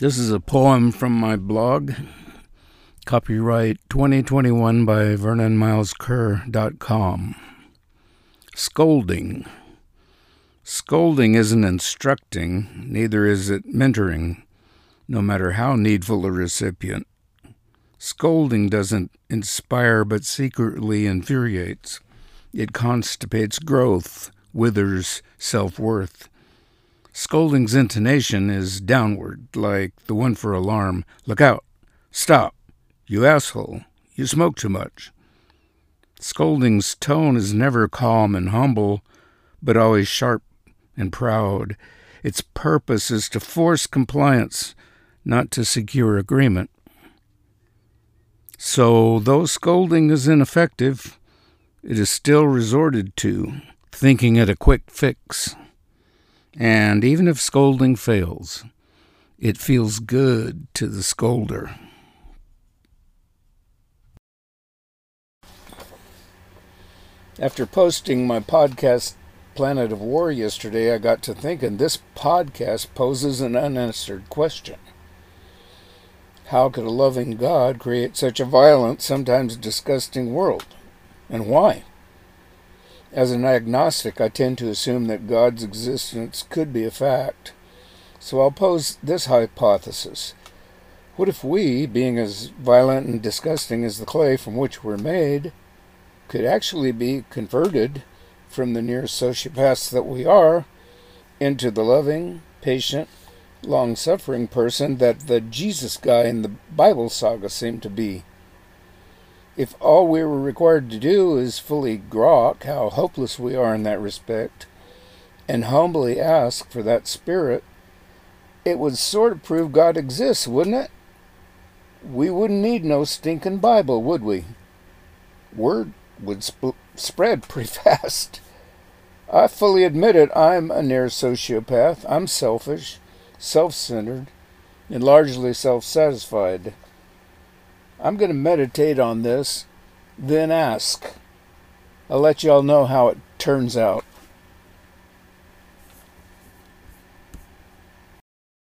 This is a poem from my blog. Copyright 2021 by VernonMilesKerr.com. Scolding. Scolding isn't instructing, neither is it mentoring, no matter how needful the recipient. Scolding doesn't inspire but secretly infuriates. It constipates growth, withers self worth. Scolding's intonation is downward, like the one for alarm. Look out! Stop! You asshole! You smoke too much. Scolding's tone is never calm and humble, but always sharp and proud. Its purpose is to force compliance, not to secure agreement. So, though scolding is ineffective, it is still resorted to, thinking it a quick fix. And even if scolding fails, it feels good to the scolder. After posting my podcast Planet of War yesterday, I got to thinking this podcast poses an unanswered question. How could a loving God create such a violent, sometimes disgusting world? And why? As an agnostic, I tend to assume that God's existence could be a fact. So I'll pose this hypothesis. What if we, being as violent and disgusting as the clay from which we're made, could actually be converted from the near sociopaths that we are into the loving, patient, long suffering person that the Jesus guy in the Bible saga seemed to be? If all we were required to do is fully grok how hopeless we are in that respect, and humbly ask for that spirit, it would sort of prove God exists, wouldn't it? We wouldn't need no stinking Bible, would we? Word would sp- spread pretty fast. I fully admit it, I'm a near sociopath. I'm selfish, self centered, and largely self satisfied. I'm going to meditate on this, then ask. I'll let y'all know how it turns out.